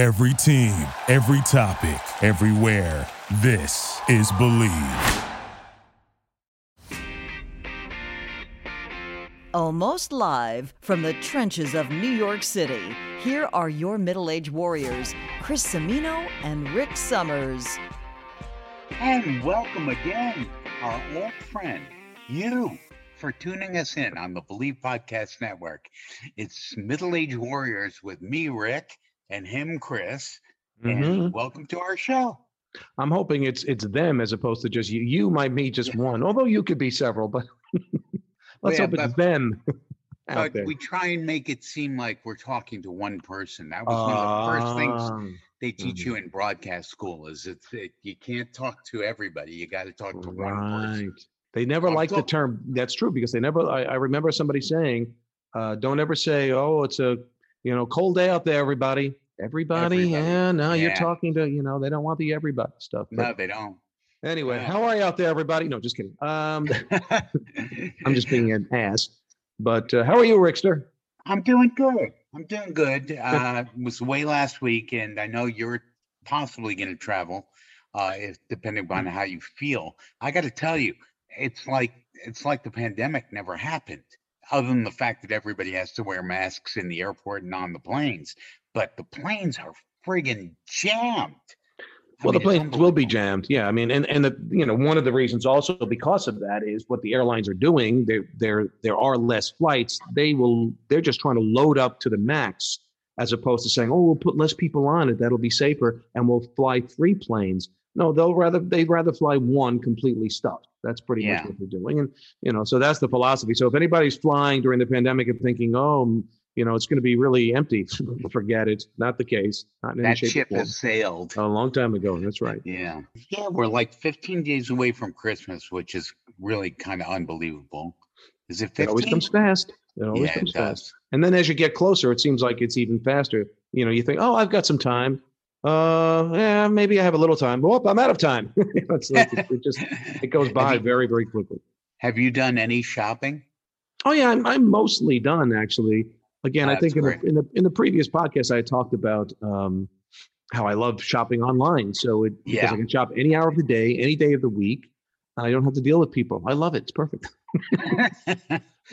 Every team, every topic, everywhere. This is Bleav. Almost live from the trenches of New York City, here are your middle aged warriors, Chris Cimino and Rick Summers. And welcome again, our old friend, you, for tuning us in on the Bleav Podcast Network. It's Middle Age Warriors with me, Rick, and him, Chris. And Mhm. welcome to our show. I'm hoping it's it's them as opposed to just you. You might be just one, although you could be several. But let's Yeah, hope it's but- them out But there. we try and make it seem like we're talking to one person. That was one of the first things Um, they teach mhm. you in broadcast school is it's that you can't talk to everybody. You got to talk to one person. Right. They never I'm liked the term. That's true because they never. I, I remember somebody saying, uh, "Don't ever say, oh, it's a you know cold day out there, everybody." Everybody, Everybody, yeah. Now you're talking to you know they don't want the everybody stuff. But No, they don't. anyway, yeah. how are you out there, everybody? No, just kidding. Um, I'm just being an ass. But uh, how are you, Rickster? I'm doing good. I'm doing good. Uh, was away last week, and I know you're possibly going to travel, uh, if depending upon Mm. how you feel. I got to tell you, it's like it's like the pandemic never happened, other than the fact that everybody has to wear masks in the airport and on the planes. But the planes are friggin' jammed. I Well, the mean, it's planes will be jammed. Yeah, I mean, and and the you know one of the reasons also because of that is what the airlines are doing. There there there are less flights. They will they're just trying to load up to the max as opposed to saying, oh, we'll put less people on it. That'll be safer, and we'll fly three planes. No, they'll rather they'd rather fly one completely stuffed. That's pretty Yeah. much what they're doing, and you know, so that's the philosophy. So if anybody's flying during the pandemic and thinking, oh, you know, it's going to be really empty, forget it. Not the case. Not in That ship has sailed. A long time ago. That's right. Yeah. Yeah, we're like 15 days away from Christmas, which is really kind of unbelievable. Is it 15? It always comes fast. It always yeah, comes it fast. And then as you get closer, it seems like it's even faster. You know, you think, oh, I've got some time. Uh, yeah, maybe I have a little time. Oh, I'm out of time. It's like it, it just it goes by you- very, very quickly. Have you done any shopping? Oh yeah, I'm, I'm mostly done actually. Again, I think in the, in the in the previous podcast I talked about um, how I love shopping online. So it because Yeah. I can shop any hour of the day, any day of the week. and I don't have to deal with people. I love it. It's perfect.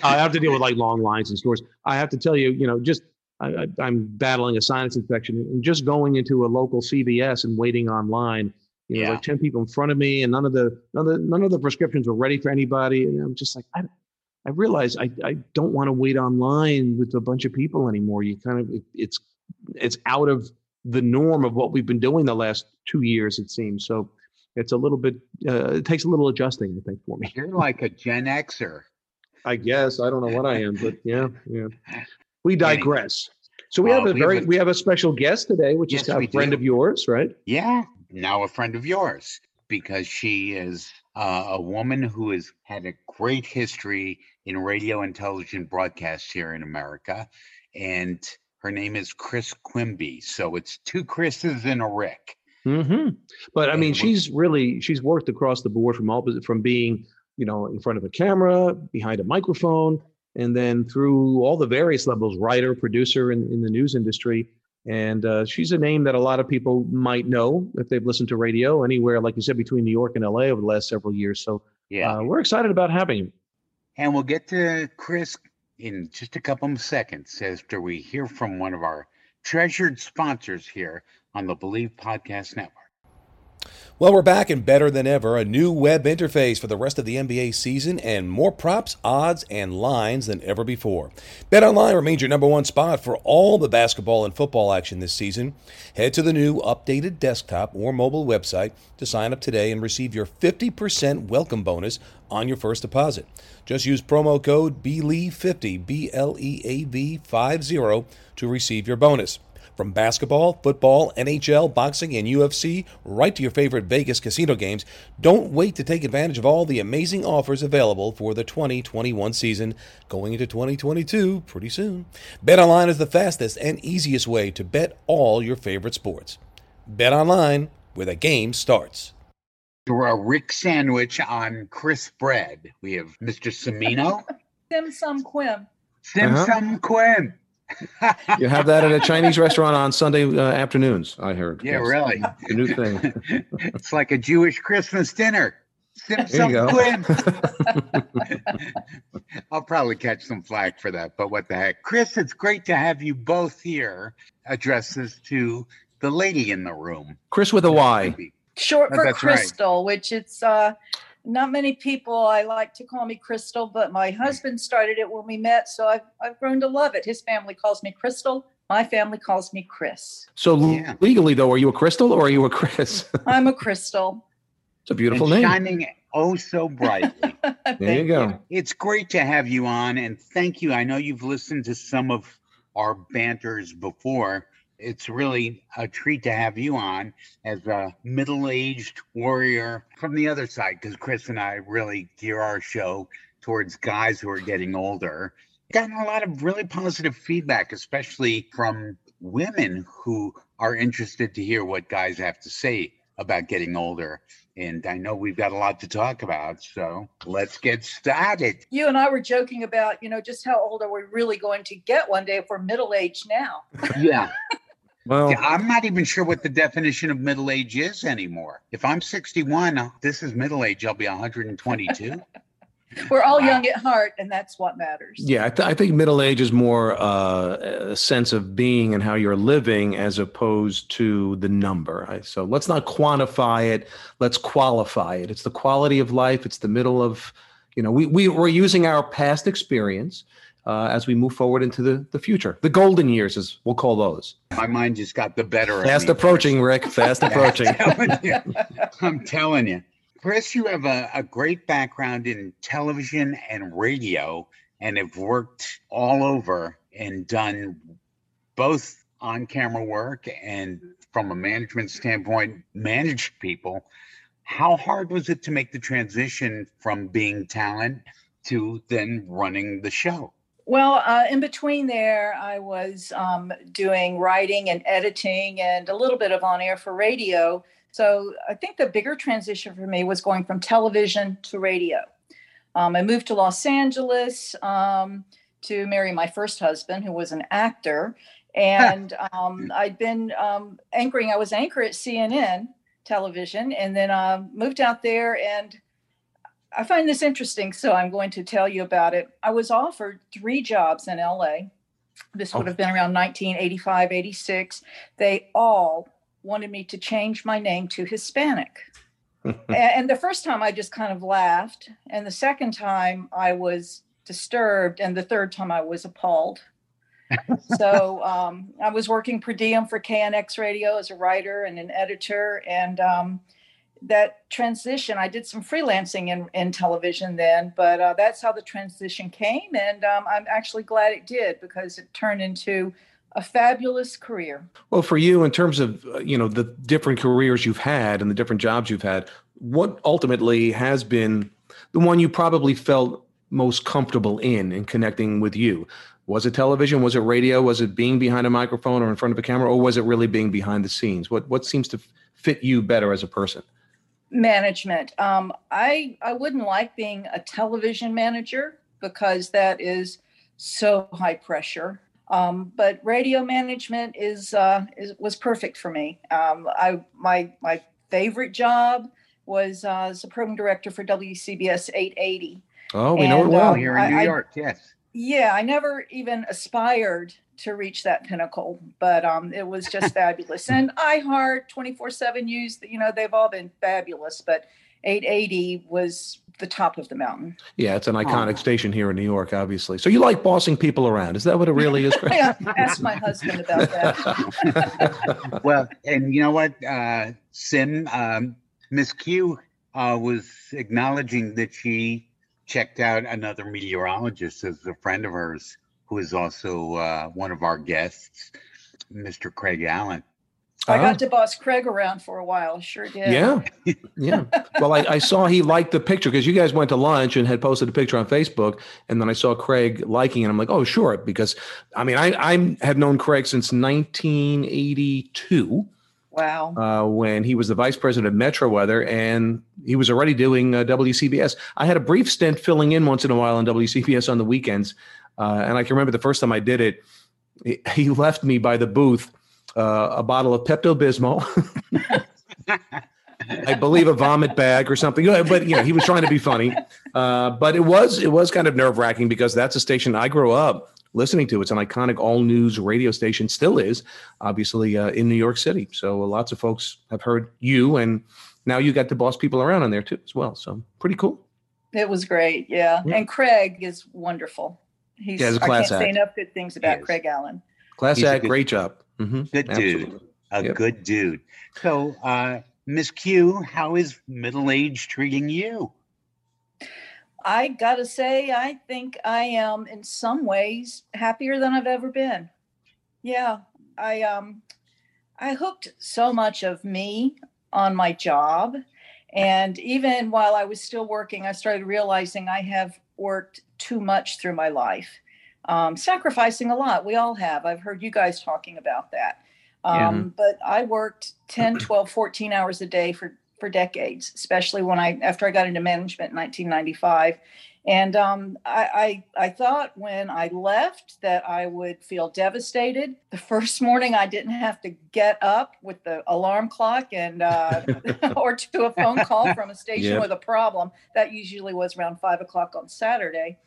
I have to deal with like long lines in stores. I have to tell you, you know, just I, I'm battling a sinus infection and just going into a local CVS and waiting online. You know, Yeah. like ten people in front of me, and none of the none of the, none of the prescriptions were ready for anybody. And I'm just like, I, I realize I, I don't want to wait online with a bunch of people anymore. You kind of it, it's it's out of the norm of what we've been doing the last two years. It seems so. It's a little bit. Uh, it takes a little adjusting, I think, for me. You're like a Gen Xer. I guess I don't know what I am, but yeah, yeah. We digress. So we Well, have a we have very a- we have a special guest today, which Yes, is a friend do. of yours, right? Yeah, now a friend of yours because she is uh, a woman who has had a great history in radio and television broadcasts here in America. And her name is Chris Quimby. So it's two Chris's and a Rick. Mm-hmm. But I mean, she's really she's worked across the board from all from being you know in front of a camera, behind a microphone, and then through all the various levels, writer, producer in, in the news industry. And uh, she's a name that a lot of people might know if they've listened to radio anywhere, like you said, between New York and LA over the last several years. So Yeah. uh, we're excited about having. And we'll get to Chris in just a couple of seconds after we hear from one of our treasured sponsors here on the Bleav Podcast Network. Well, we're back and better than ever. A new web interface for the rest of the NBA season and more props, odds, and lines than ever before. BetOnline remains your number one spot for all the basketball and football action this season. Head to the new updated desktop or mobile website to sign up today and receive your 50% welcome bonus on your first deposit. Just use promo code BLEAV50, B L E A V 50 to receive your bonus. From basketball, football, NHL, boxing, and UFC, right to your favorite Vegas casino games, don't wait to take advantage of all the amazing offers available for the 2021 season going into 2022 pretty soon. BetOnline is the fastest and easiest way to bet all your favorite sports. Bet online, where the game starts. For a Rick sandwich on crisp bread, we have Mr. Cimino, Sim Sum Quim. Sim Uh-huh. Sum Quim. You have that at a Chinese restaurant on Sunday uh, afternoons. I heard. Yeah, Yes. really. The new thing. it's like a Jewish Christmas dinner. Sip There you some go. I'll probably catch some flack for that, but what the heck. Chris, it's great to have you both here. Address this to the lady in the room. Chris with a Y. short Oh, for that's right. crystal which it's uh not many people i like to call me crystal but my husband started it when we met so i've, I've grown to love it his family calls me crystal my family calls me chris So Yeah. legally, though, are you a Crystal or are you a Chris? i'm a crystal it's a beautiful and name. shining oh so brightly. There you go. It's great to have you on, and thank you. I know you've listened to some of our banters before. It's really a treat to have you on as a middle aged warrior from the other side, because Chris and I really gear our show towards guys who are getting older. Gotten a lot of really positive feedback, especially from women who are interested to hear what guys have to say about getting older. And I know we've got a lot to talk about, so let's get started. you and i were joking about you know just how old are we really going to get one day if we're middle aged now Yeah. Well, I'm not even sure what the definition of middle age is anymore. If I'm 61, uh, this is middle age, I'll be 122. we're all Wow. young at heart and that's what matters yeah, I, th- I think middle age is more uh, a sense of being and how you're living as opposed to the number. I, so let's not quantify it. Let's qualify it. It's the quality of life. It's the middle of, you know, we, we, we're using our past experience uh, as we move forward into the, the future. The golden years, as we'll call those. My mind just got the better of Fast approaching, Rick. Fast approaching. I'm telling you. I'm telling you. Chris, you have a, a great background in television and radio and have worked all over and done both on camera work and from a management standpoint, managed people. How hard was it to make the transition from being talent to then running the show? Well, uh, in between there, I was um, doing writing and editing and a little bit of on air for radio. So I think the bigger transition for me was going from television to radio. Um, I moved to Los Angeles um, to marry my first husband, who was an actor. And um, I'd been um, anchoring, I was anchor at CNN television, and then uh, moved out there and I find this interesting, so I'm going to tell you about it. I was offered three jobs in LA. This would Oh. have been around 1985, 86. They all wanted me to change my name to Hispanic. And the first time I just kind of laughed. And the second time I was disturbed. And the third time I was appalled. so um, I was working per diem for KNX Radio as a writer and an editor. And um, that transition, I did some freelancing in, in television then, but uh, that's how the transition came. And um, I'm actually glad it did because it turned into a fabulous career. Well, for you, in terms of uh, you know the different careers you've had and the different jobs you've had, what ultimately has been the one you probably felt most comfortable in in connecting with you? Was it television? Was it radio? Was it being behind a microphone or in front of a camera, or was it really being behind the scenes? What what seems to fit you better as a person? Management um, i i wouldn't like being a television manager because that is so high pressure um, but radio management is, uh, is was perfect for me um, i my my favorite job was uh, as a program director for wcbs 880 Oh, we know it well. Oh, um, here in New I- York, yes. yeah i never even aspired to reach that pinnacle but um, it was just fabulous and iheart 24-7 news you know they've all been fabulous but 880 was the top of the mountain yeah, it's an iconic Aw. station here in New York, obviously. So you like bossing people around? Is that what it really is? Yeah ask my husband about that well, and you know what, uh, Sim, um, Miss Q uh, was acknowledging that she checked out another meteorologist as a friend of hers, who is also uh, one of our guests, Mr. Craig Allen. i Oh. got to boss craig around for a while sure did Yeah. Yeah. Well, I, I saw he liked the picture because you guys went to lunch and had posted a picture on Facebook. And then I saw Craig liking it. I'm like, oh, sure. Because I mean, I, I have known Craig since 1982 wow uh, when he was the vice president of Metro Weather and he was already doing uh, WCBS. I had a brief stint filling in once in a while on WCBS on the weekends. Uh, and I can remember the first time I did it, he left me by the booth uh, a bottle of Pepto Bismol. I believe a vomit bag or something. But you know, he was trying to be funny. Uh, but it was it was kind of nerve wracking because that's a station I grew up listening to. It's an iconic all news radio station, still is, obviously uh, in New York City. So lots of folks have heard you, and now you got to boss people around on there too as well. So pretty cool. It was great, yeah. yeah. And Craig is wonderful. He's yeah, a class I can't act. say enough good things about Craig Allen. Class He's act, good, great job. Mm-hmm. Good Absolutely. dude, a yep. good dude. So, uh, Miss Q, how is middle age treating you? I gotta say, I think I am in some ways happier than I've ever been. Yeah, I um, I hooked so much of me on my job, and even while I was still working, I started realizing I have worked too much through my life, um, sacrificing a lot. We all have. I've heard you guys talking about that. Um, yeah. But I worked 10, 12, 14 hours a day for for decades, especially when I after I got into management in 1995. And um, I, I, I thought when I left that I would feel devastated. The first morning I didn't have to get up with the alarm clock and uh, or to a phone call from a station yep. with a problem. That usually was around five o'clock on Saturday.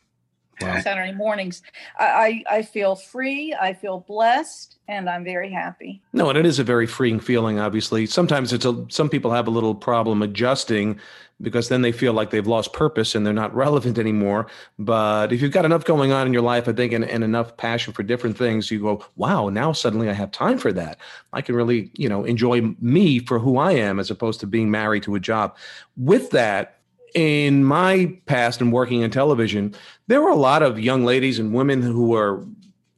Wow. Saturday mornings. I, I, I feel free. I feel blessed, and I'm very happy. No, and it is a very freeing feeling. Obviously, sometimes it's a some people have a little problem adjusting because then they feel like they've lost purpose and they're not relevant anymore. But if you've got enough going on in your life, I think, and, and enough passion for different things, you go, wow, now suddenly I have time for that. I can really, you know, enjoy me for who I am as opposed to being married to a job. With that, in my past and working in television, there were a lot of young ladies and women who were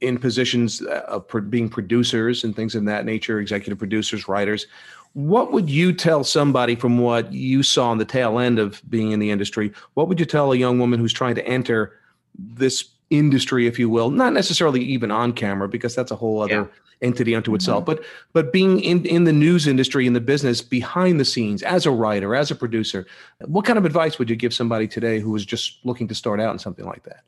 in positions uh, of being producers and things of that nature, executive producers, writers. What would you tell somebody from what you saw on the tail end of being in the industry? What would you tell a young woman who's trying to enter this industry, if you will, not necessarily even on camera, because that's a whole other yeah entity unto itself. Mm-hmm. But but being in in the news industry in the business behind the scenes as a writer, as a producer, what kind of advice would you give somebody today who is just looking to start out in something like that?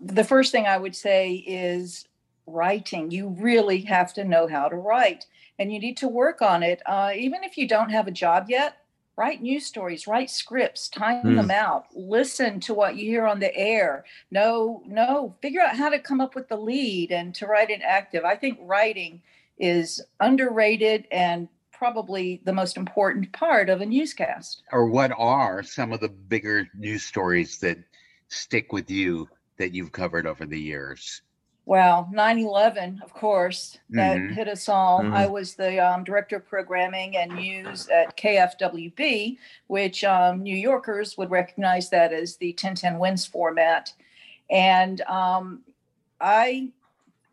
The first thing I would say is writing. You really have to know how to write, and you need to work on it. Uh, even if you don't have a job yet, write news stories write scripts time mm. them out listen to what you hear on the air. No no figure out how to come up with the lead and to write an active. I think writing is underrated and probably the most important part of a newscast. Or what are some of the bigger news stories that stick with you that you've covered over the years well, 9 11, of course, that mm-hmm. hit us all. Mm-hmm. I was the um, director of programming and news at KFWB, which um, New Yorkers would recognize that as the 1010 wins format. And um, I,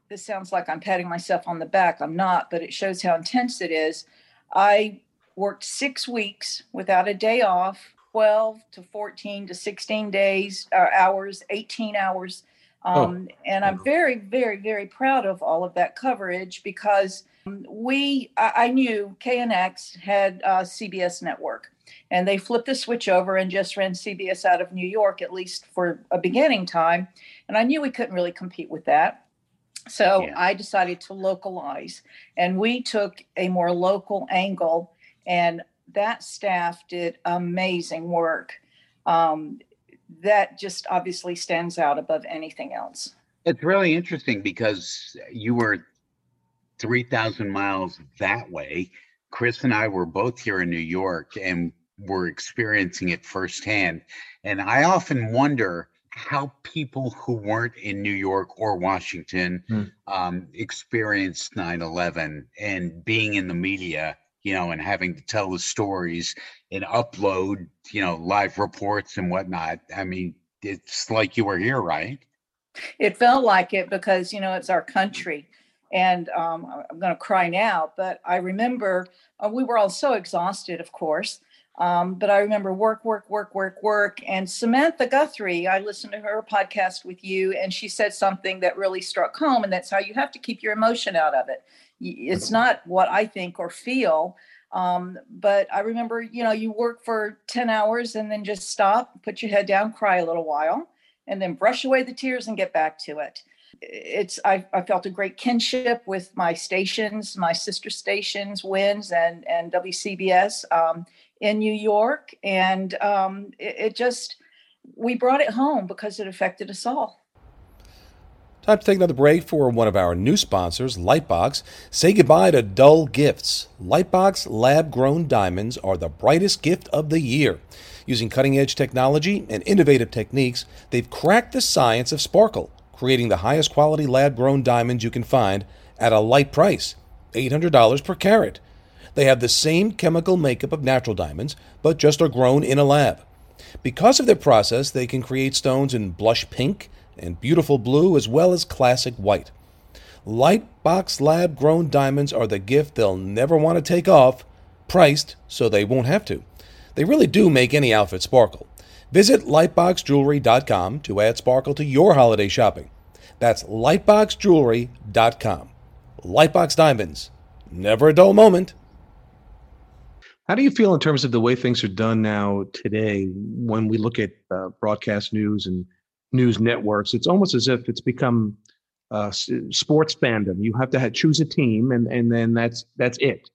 this sounds like I'm patting myself on the back. I'm not, but it shows how intense it is. I worked six weeks without a day off, 12 to 14 to 16 days, uh, hours, 18 hours. Um, oh. And I'm very, very, very proud of all of that coverage because we, I, I knew KNX had uh, CBS Network and they flipped the switch over and just ran CBS out of New York, at least for a beginning time. And I knew we couldn't really compete with that. So yeah. I decided to localize and we took a more local angle and that staff did amazing work. Um, that just obviously stands out above anything else. It's really interesting because you were 3,000 miles that way. Chris and I were both here in New York and were experiencing it firsthand. And I often wonder how people who weren't in New York or Washington mm. um, experienced 9 11 and being in the media you know, and having to tell the stories and upload, you know, live reports and whatnot. I mean, it's like you were here, right? It felt like it because, you know, it's our country. And um, I'm going to cry now, but I remember uh, we were all so exhausted, of course. Um, but I remember work, work, work, work, work. And Savannah Guthrie, I listened to her podcast with you, and she said something that really struck home, and that's how you have to keep your emotion out of it it's not what I think or feel. Um, but I remember, you know, you work for 10 hours and then just stop, put your head down, cry a little while, and then brush away the tears and get back to it. it's I, I, felt a great kinship with my stations, my sister stations, WINS and and WCBS um, in New York, and um, it, it just we brought it home because it affected us all. Time to take another break for one of our new sponsors, Lightbox. Say goodbye to dull gifts. Lightbox lab grown diamonds are the brightest gift of the year. Using cutting edge technology and innovative techniques, they've cracked the science of sparkle, creating the highest quality lab grown diamonds you can find at a light price $800 per carat. They have the same chemical makeup of natural diamonds, but just are grown in a lab. Because of their process, they can create stones in blush pink and beautiful blue as well as classic white. Lightbox lab grown diamonds are the gift they'll never want to take off, priced so they won't have to. They really do make any outfit sparkle. Visit lightboxjewelry.com to add sparkle to your holiday shopping. That's lightboxjewelry.com. Lightbox Diamonds. Never a dull moment. How do you feel in terms of the way things are done now today when we look at uh, broadcast news and news networks. It's almost as if it's become uh, sports fandom. You have to have, choose a team, and and then that's that's it.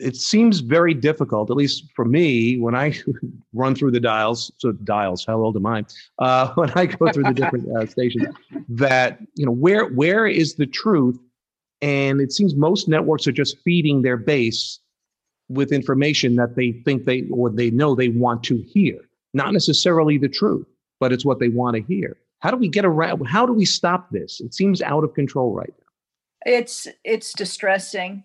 It seems very difficult, at least for me, when I run through the dials. So dials, how old am I? Uh, when I go through the different uh, stations, that you know where where is the truth? And it seems most networks are just feeding their base with information that they think they or they know they want to hear, not necessarily the truth but it's what they want to hear. How do we get around? How do we stop this? It seems out of control right now. It's it's distressing.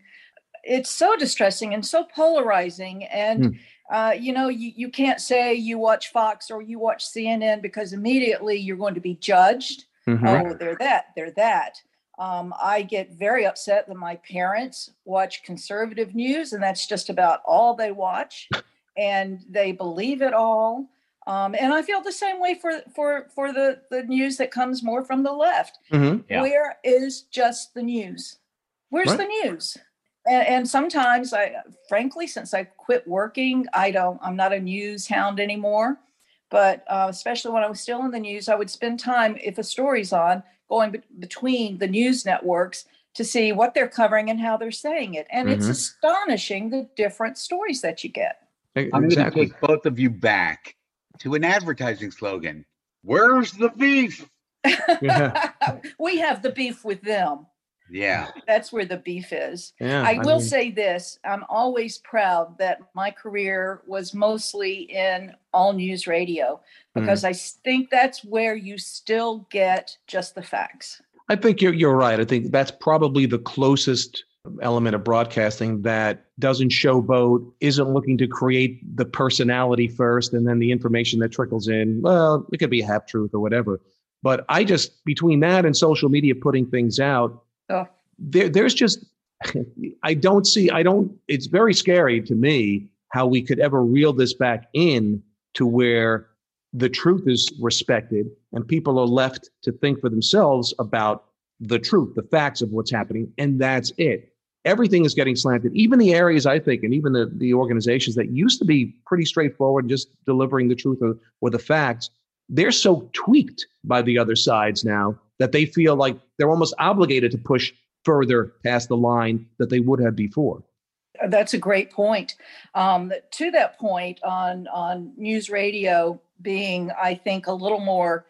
It's so distressing and so polarizing. And mm. uh, you know, you, you can't say you watch Fox or you watch CNN because immediately you're going to be judged. Mm-hmm. Oh, they're that, they're that. Um, I get very upset that my parents watch conservative news, and that's just about all they watch, and they believe it all. Um, and I feel the same way for for for the the news that comes more from the left. Mm-hmm. Yeah. Where is just the news? Where's right. the news? And, and, sometimes I, frankly, since I quit working, I don't. I'm not a news hound anymore. But uh, especially when I was still in the news, I would spend time if a story's on going be- between the news networks to see what they're covering and how they're saying it. And mm-hmm. it's astonishing the different stories that you get. I'm going to take both of you back to an advertising slogan. Where's the beef? we have the beef with them. Yeah. That's where the beef is. Yeah, I, I will mean... say this I'm always proud that my career was mostly in all news radio because mm. I think that's where you still get just the facts. I think you're, you're right. I think that's probably the closest element of broadcasting that doesn't showboat, isn't looking to create the personality first and then the information that trickles in. Well, it could be a half truth or whatever. But I just, between that and social media putting things out, oh. there, there's just, I don't see, I don't, it's very scary to me how we could ever reel this back in to where the truth is respected and people are left to think for themselves about the truth, the facts of what's happening, and that's it. Everything is getting slanted. Even the areas I think, and even the, the organizations that used to be pretty straightforward, just delivering the truth or, or the facts, they're so tweaked by the other sides now that they feel like they're almost obligated to push further past the line that they would have before. That's a great point. Um, to that point, on on news radio being, I think, a little more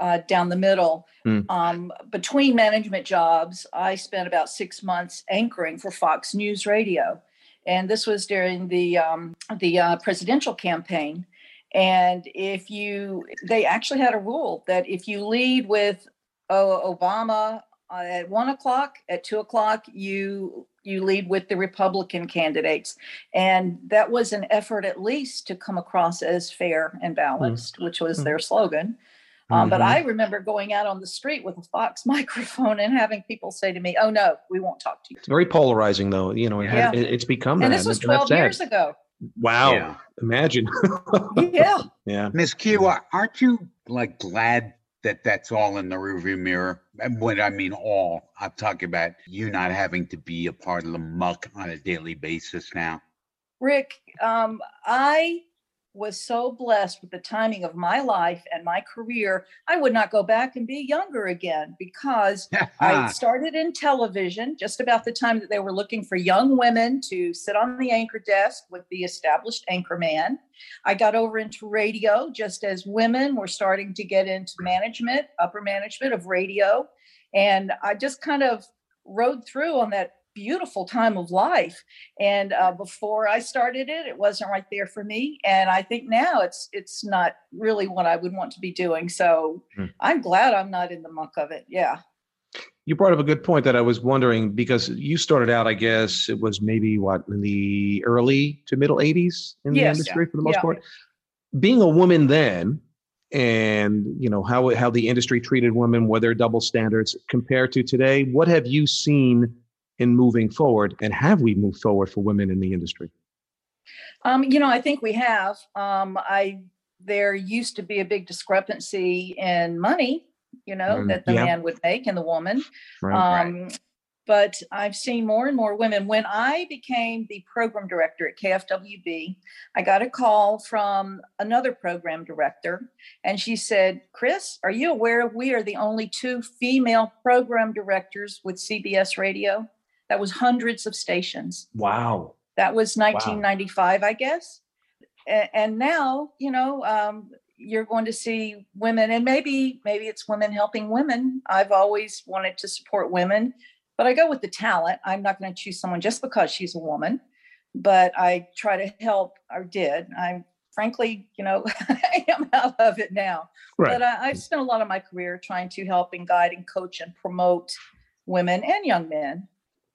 uh, down the middle. Mm. Um, between management jobs, I spent about six months anchoring for Fox News Radio, and this was during the um, the uh, presidential campaign. And if you, they actually had a rule that if you lead with oh, Obama uh, at one o'clock, at two o'clock, you you lead with the Republican candidates, and that was an effort at least to come across as fair and balanced, mm. which was mm. their slogan. Um, mm-hmm. But I remember going out on the street with a Fox microphone and having people say to me, "Oh no, we won't talk to you." It's very polarizing, though. You know, it yeah. had, it's become and that. this was twelve years ago. Wow! Yeah. Imagine. yeah. Yeah. Miss Q, aren't you like glad that that's all in the rearview mirror? And when I mean all, I'm talking about you not having to be a part of the muck on a daily basis now. Rick, um, I was so blessed with the timing of my life and my career, I would not go back and be younger again because I started in television just about the time that they were looking for young women to sit on the anchor desk with the established anchor man. I got over into radio just as women were starting to get into management, upper management of radio. And I just kind of rode through on that beautiful time of life. And uh, before i started it it wasn't right there for me. And i think now it's it's not really what i would want to be doing. So hmm. i'm glad i'm not in the muck of it. Yeah. You brought up a good point that i was wondering because you started out i guess it was maybe what in the early to middle 80s in yes, the industry yeah. for the most yeah. part? Being a woman then and you know how how the industry treated women were there double standards compared to today? What have you seen in moving forward? And have we moved forward for women in the industry? Um, you know, I think we have. Um, I there used to be a big discrepancy in money, you know, mm, that the yeah. man would make and the woman. Right, um, right. But I've seen more and more women. When I became the program director at KFWB, I got a call from another program director, and she said, Chris, are you aware we are the only two female program directors with CBS Radio? That was hundreds of stations. Wow. That was 1995, wow. I guess. And now, you know, um, you're going to see women, and maybe maybe it's women helping women. I've always wanted to support women, but I go with the talent. I'm not going to choose someone just because she's a woman, but I try to help, or did. I'm frankly, you know, I am out of it now. Right. But I, I've spent a lot of my career trying to help and guide and coach and promote women and young men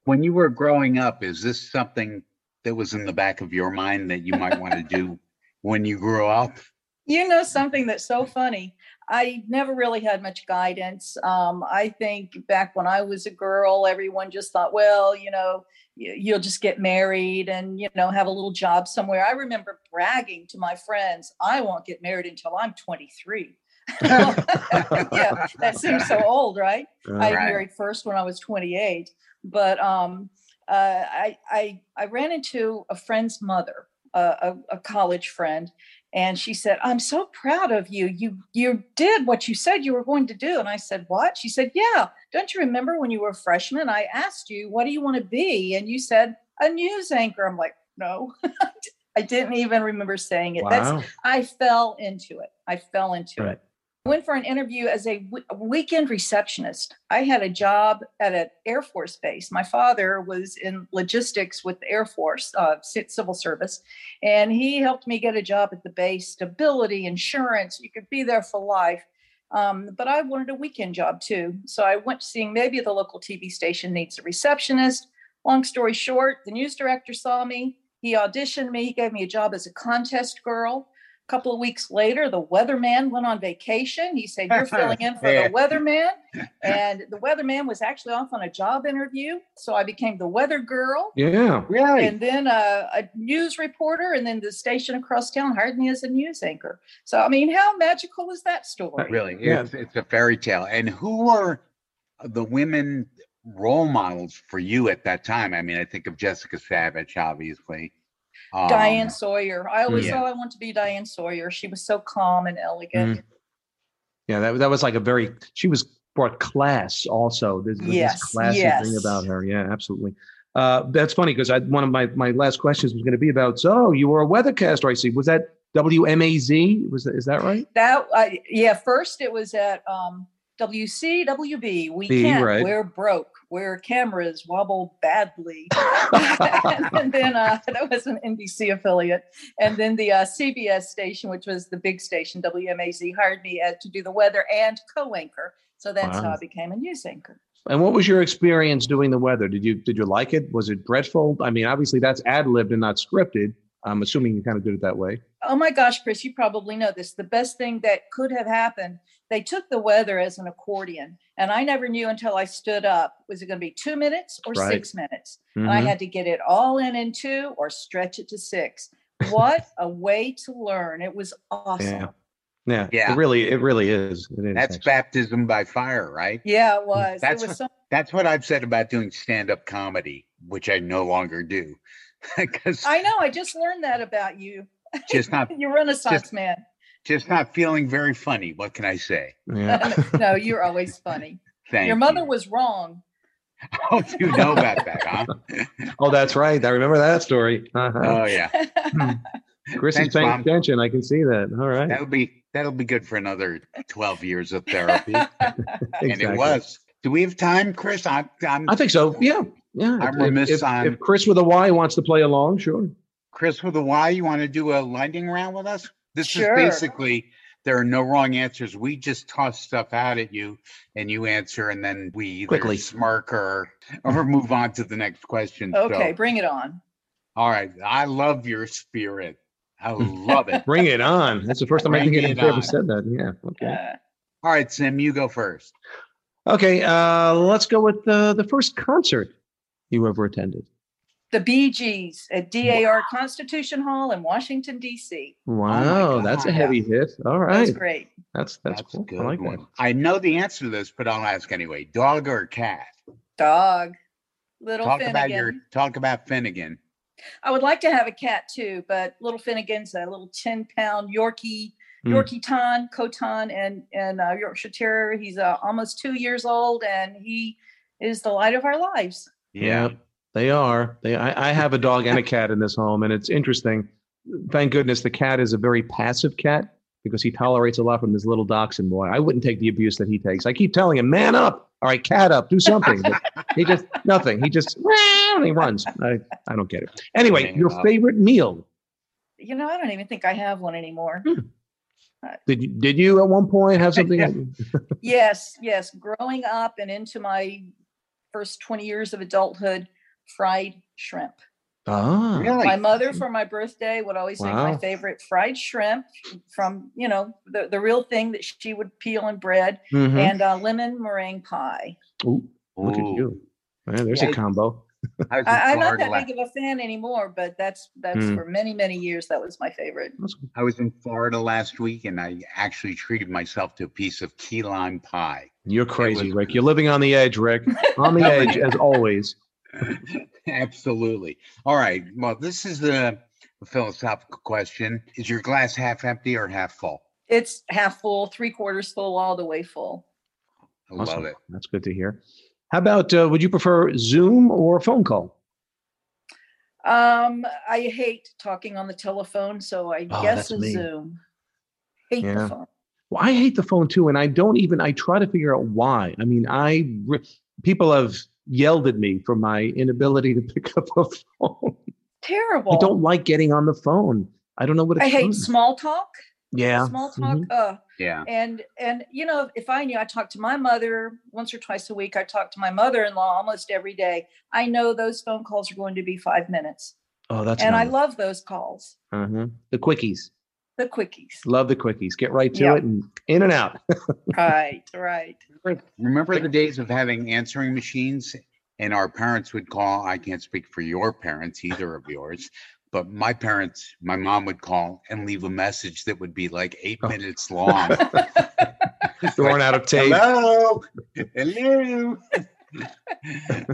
when you were growing up, is this something that was in the back of your mind that you might want to do when you grew up? You know, something that's so funny. I never really had much guidance. Um, I think back when I was a girl, everyone just thought, well, you know, you'll just get married and you know have a little job somewhere. I remember bragging to my friends, I won't get married until I'm 23. yeah, that seems so old, right? I married first when I was 28 but um, uh, I, I, I ran into a friend's mother, uh, a, a, college friend, and she said, "I'm so proud of you. You you did what you said you were going to do." And I said, "What?" She said, "Yeah. Don't you remember when you were a freshman? I asked you, what do you want to be, and you said a news anchor." I'm like, "No." I didn't even remember saying it. Wow. That's I fell into it. I fell into right. it went for an interview as a w- weekend receptionist. I had a job at an Air Force base. My father was in logistics with the Air Force, uh, civil service, and he helped me get a job at the base. Stability, insurance, you could be there for life. Um, but I wanted a weekend job too. So I went seeing maybe the local TV station needs a receptionist. Long story short, the news director saw me. He auditioned me. He gave me a job as a contest girl. A couple of weeks later, the weatherman went on vacation. He said, You're filling in for the weatherman. And the weatherman was actually off on a job interview. So I became the weather girl. Yeah. Really? And then uh, a news reporter, and then the station across town hired me as a news anchor. So, I mean, how magical is that story? Really? Yeah. It's, it's a fairy tale. And who were the women role models for you at that time? I mean, I think of Jessica Savitch, obviously. Um, Diane Sawyer. I always yeah. thought I want to be Diane Sawyer. She was so calm and elegant. Mm. Yeah, that that was like a very. She was brought class also. There's, there's yes, this classy yes. thing about her. Yeah, absolutely. Uh, that's funny because I one of my my last questions was going to be about. So you were a weathercaster. I see. Was that WMAZ? Was that is that right? That uh, yeah. First, it was at um, WCWB. We B, can't. Right. We're broke where cameras wobble badly. and then uh, that was an NBC affiliate. And then the uh, CBS station, which was the big station, WMAZ, hired me uh, to do the weather and co anchor. So that's wow. how I became a news anchor. And what was your experience doing the weather? Did you did you like it? Was it dreadful? I mean, obviously that's ad libbed and not scripted. I'm assuming you kind of did it that way. Oh my gosh, Chris, you probably know this. The best thing that could have happened, they took the weather as an accordion. And I never knew until I stood up was it going to be two minutes or right. six minutes? Mm-hmm. And I mm-hmm. had to get it all in in two or stretch it to six. What a way to learn. It was awesome. Yeah. Yeah, yeah. It really, it really is. It is that's actually. baptism by fire, right? Yeah, it was. That's it was what, that's what I've said about doing stand-up comedy, which I no longer do. Because I know I just learned that about you. just not You're Renaissance Just- man. just not feeling very funny. What can I say? Yeah. no, you're always funny. Thank Your mother you. was wrong. Oh, you know about that, huh? Oh, that's right. I remember that story. Uh-huh. Oh yeah. Chris thanks, is paying Mom. attention. I can see that. All right. That'll be that'll be good for another twelve years of therapy. exactly. And it was. Do we have time, Chris? I'm, I'm I think so. Yeah. Yeah. I'm If- remiss if, on- if Chris with a Y wants to play along, sure. Chris with a Y. You want to do a lightning round with us? This Sure. is basically there are no wrong answers. We just toss stuff out at you, and you answer, and then we either Quickly. smirk or or move on to the next question. okay, So, bring it on. all right. I love your spirit. I love it. Bring it on. That's the first time I Bring think it anybody ever said that. Yeah. Okay. Uh, All right, Sim, you go first. Okay. Uh, let's go with uh, the first concert you ever attended. the Bee Gees at DAR Constitution Hall in Washington, D.C. Wow, that's a God. heavy hit. All right. That's great. That's that's, a cool. good I like one. that. I know the answer to this, but I'll ask anyway. Dog or cat? Dog. Little Talk Finnegan. about your talk about Finnegan. I would like to have a cat too, but little Finnegan's a little 10 pound Yorkie, Hmm. Yorkie Ton, Coton, and, and uh, Yorkshire Terrier. He's uh, almost two years old and he is the light of our lives. Yeah, they are. They. I, I have a dog and a cat in this home, and it's interesting. Thank goodness the cat is a very passive cat because he tolerates a lot from this little dachshund boy. I wouldn't take the abuse that he takes. I keep telling him, "Man up! All right, cat up, do something." But he just nothing. He just he runs. I I don't get it. Anyway, Man your up. favorite meal? You know, I don't even think I have one anymore. Hmm. Uh, did you did you at one point have something? yes, yes. Growing up and into my first 20 years of adulthood, fried shrimp. ah, Really? My mother for my birthday would always make my favorite fried shrimp from, you know, the, the real thing that she would peel and bread mhm. and uh, lemon meringue pie. Ooh, look at you. Man, there's Yeah. a combo. I was in I, I'm not that la- big of a fan anymore, but that's that's Mm. for many many years that was my favorite. I was in Florida last week and I actually treated myself to a piece of key lime pie. You're crazy, was- Rick. You're living on the edge, Rick. On the edge, as always. Absolutely. All right. Well, this is a, a philosophical question. Is your glass half empty or half full? It's half full, three quarters full, all the way full. I Awesome. love it. That's good to hear. How about uh, would you prefer Zoom or phone call? Um, I hate talking on the telephone, so I Oh, guess a me. Zoom. Hate Yeah. the phone. Well, I hate the phone too, and I don't even. I try to figure out why. I mean, I people have yelled at me for my inability to pick up a phone. Terrible. I don't like getting on the phone. I don't know what it's I hate from. small talk. Yeah. Small talk. Mhm. Uh, Yeah. and and you know, if I knew, I talk to my mother once or twice a week. I talk to my mother-in-law almost every day. I know those phone calls are going to be five minutes, Oh, that's and I love those calls. uh-huh. the quickies. The quickies. Love the quickies. Get right to Yeah. it and in and out. right. Right. Remember the days of having answering machines and our parents would call? I can't speak for your parents, either of yours, but my parents, my mom would call and leave a message that would be like eight Oh. minutes long. Throwing out of tape. Hello. Hello.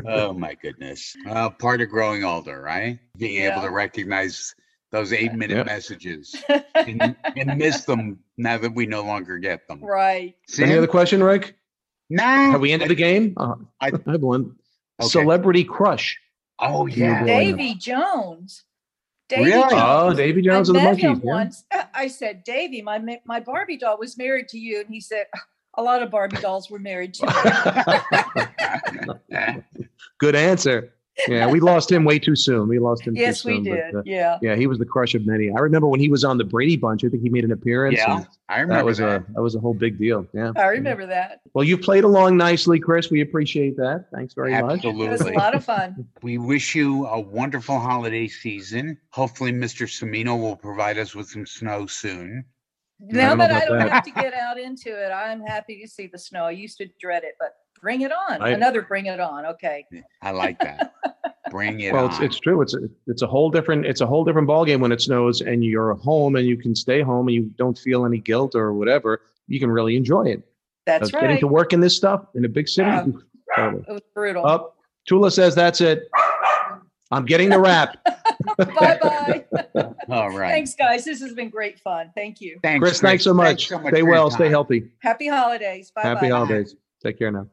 oh my goodness. Uh, part of growing older, right? Being able to recognize those eight minute Yep. messages and, and miss them now that we no longer get them. right. Sam? Any other question, Rick? No. Have we ended the game? Uh, I, I- have one. Okay. Celebrity crush. Oh yeah. Davy Jones. Davy Really? Jones. Oh, Davy Jones I and the met Monkees. him yeah. once. I said, Davy, my my Barbie doll was married to you, and he said, a lot of Barbie dolls were married to me. Good answer. Yeah, we lost him way too soon. We lost him. too yes, we soon, but, did. uh, yeah. yeah, he was the crush of many. I remember when he was on the Brady Bunch. I think he made an appearance. yeah, and I that remember was that. a that was a whole big deal. Yeah, I remember that. Well, you played along nicely, Chris. We appreciate that. Thanks very much. Absolutely, It was a lot of fun. We wish you a wonderful holiday season. Hopefully, Mr. Cimino will provide us with some snow soon. Now don't that I don't that. have to get out into it, I'm happy to see the snow. I used to dread it, but bring it on. I- Another bring it on. Okay. I like that. Bring it Well, on. it's, it's true. It's a, it's a whole different it's a whole different ballgame when it snows and you're home and you can stay home and you don't feel any guilt or whatever. You can really enjoy it. That's Uh, Getting to work in this stuff in a big city. Yeah. oof, totally. It was brutal. Up. Tula says that's it. I'm getting the wrap. bye bye. All right. Thanks, guys. This has been great fun. Thank you. Thanks, Chris, thanks so much. so stay well, your stay healthy. Happy holidays. Bye Happy bye. holidays. Take care now.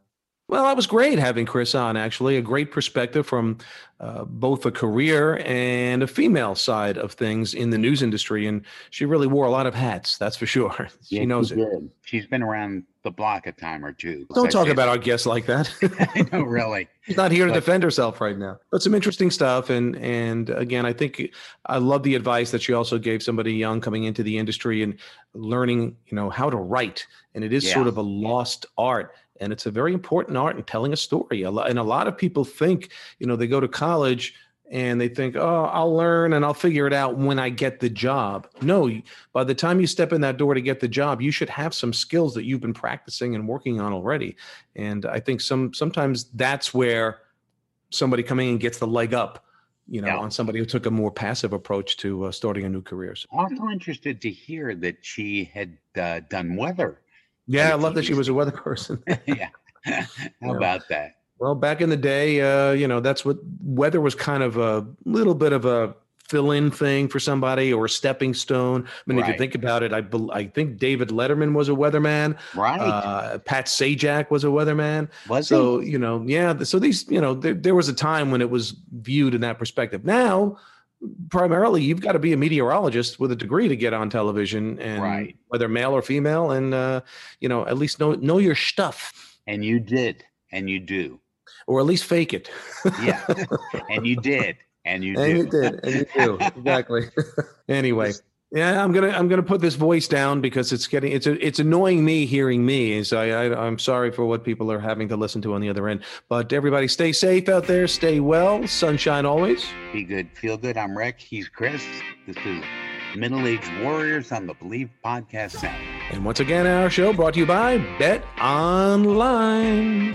Well, that was great having Chris on, actually. A great perspective from uh, both a career and a female side of things in the news industry. And she really wore a lot of hats, that's for sure. she Yeah, knows it. did. She's been around the block a time or two. Don't talk it. about our guests like that. I know, really. She's not here to But- defend herself right now. But some interesting stuff. And and again, I think I love the advice that she also gave somebody young coming into the industry and learning, you know, how to write. And it is Yeah. sort of a lost art. And it's a very important art in telling a story. A lot, and a lot of people think, you know, they go to college and they think, oh, I'll learn and I'll figure it out when I get the job. No, by the time you step in that door to get the job, you should have some skills that you've been practicing and working on already. And I think some sometimes that's where somebody coming in gets the leg up, you know, Yeah. on somebody who took a more passive approach to uh, starting a new career. So, I'm Also interested to hear that she had uh, done weather. Yeah, I love that she was a weather person. yeah. How Yeah. about that? well, back in the day, uh, you know, that's what weather was kind of a little bit of a fill-in thing for somebody or a stepping stone. I mean, if you think about it, I I think David Letterman was a weatherman. Right. Uh, Pat Sajak was a weatherman. was he? so you know yeah so these you know there, there was a time when it was viewed in that perspective now primarily you've got to be a meteorologist with a degree to get on television and Right. whether male or female and uh, you know at least know know your stuff and you did. And you do. or at least fake it Yeah. and you did. And you and do. you did and you do exactly anyway yeah i'm gonna i'm gonna put this voice down because it's getting it's a, it's annoying me hearing me so I, I i'm sorry for what people are having to listen to on the other end but everybody stay safe out there stay well sunshine always Be good. Feel good. I'm Rick. He's Chris. This is Middle Aged Warriors on the Bleav Podcast Network. And once again, our show brought to you by Bet Online.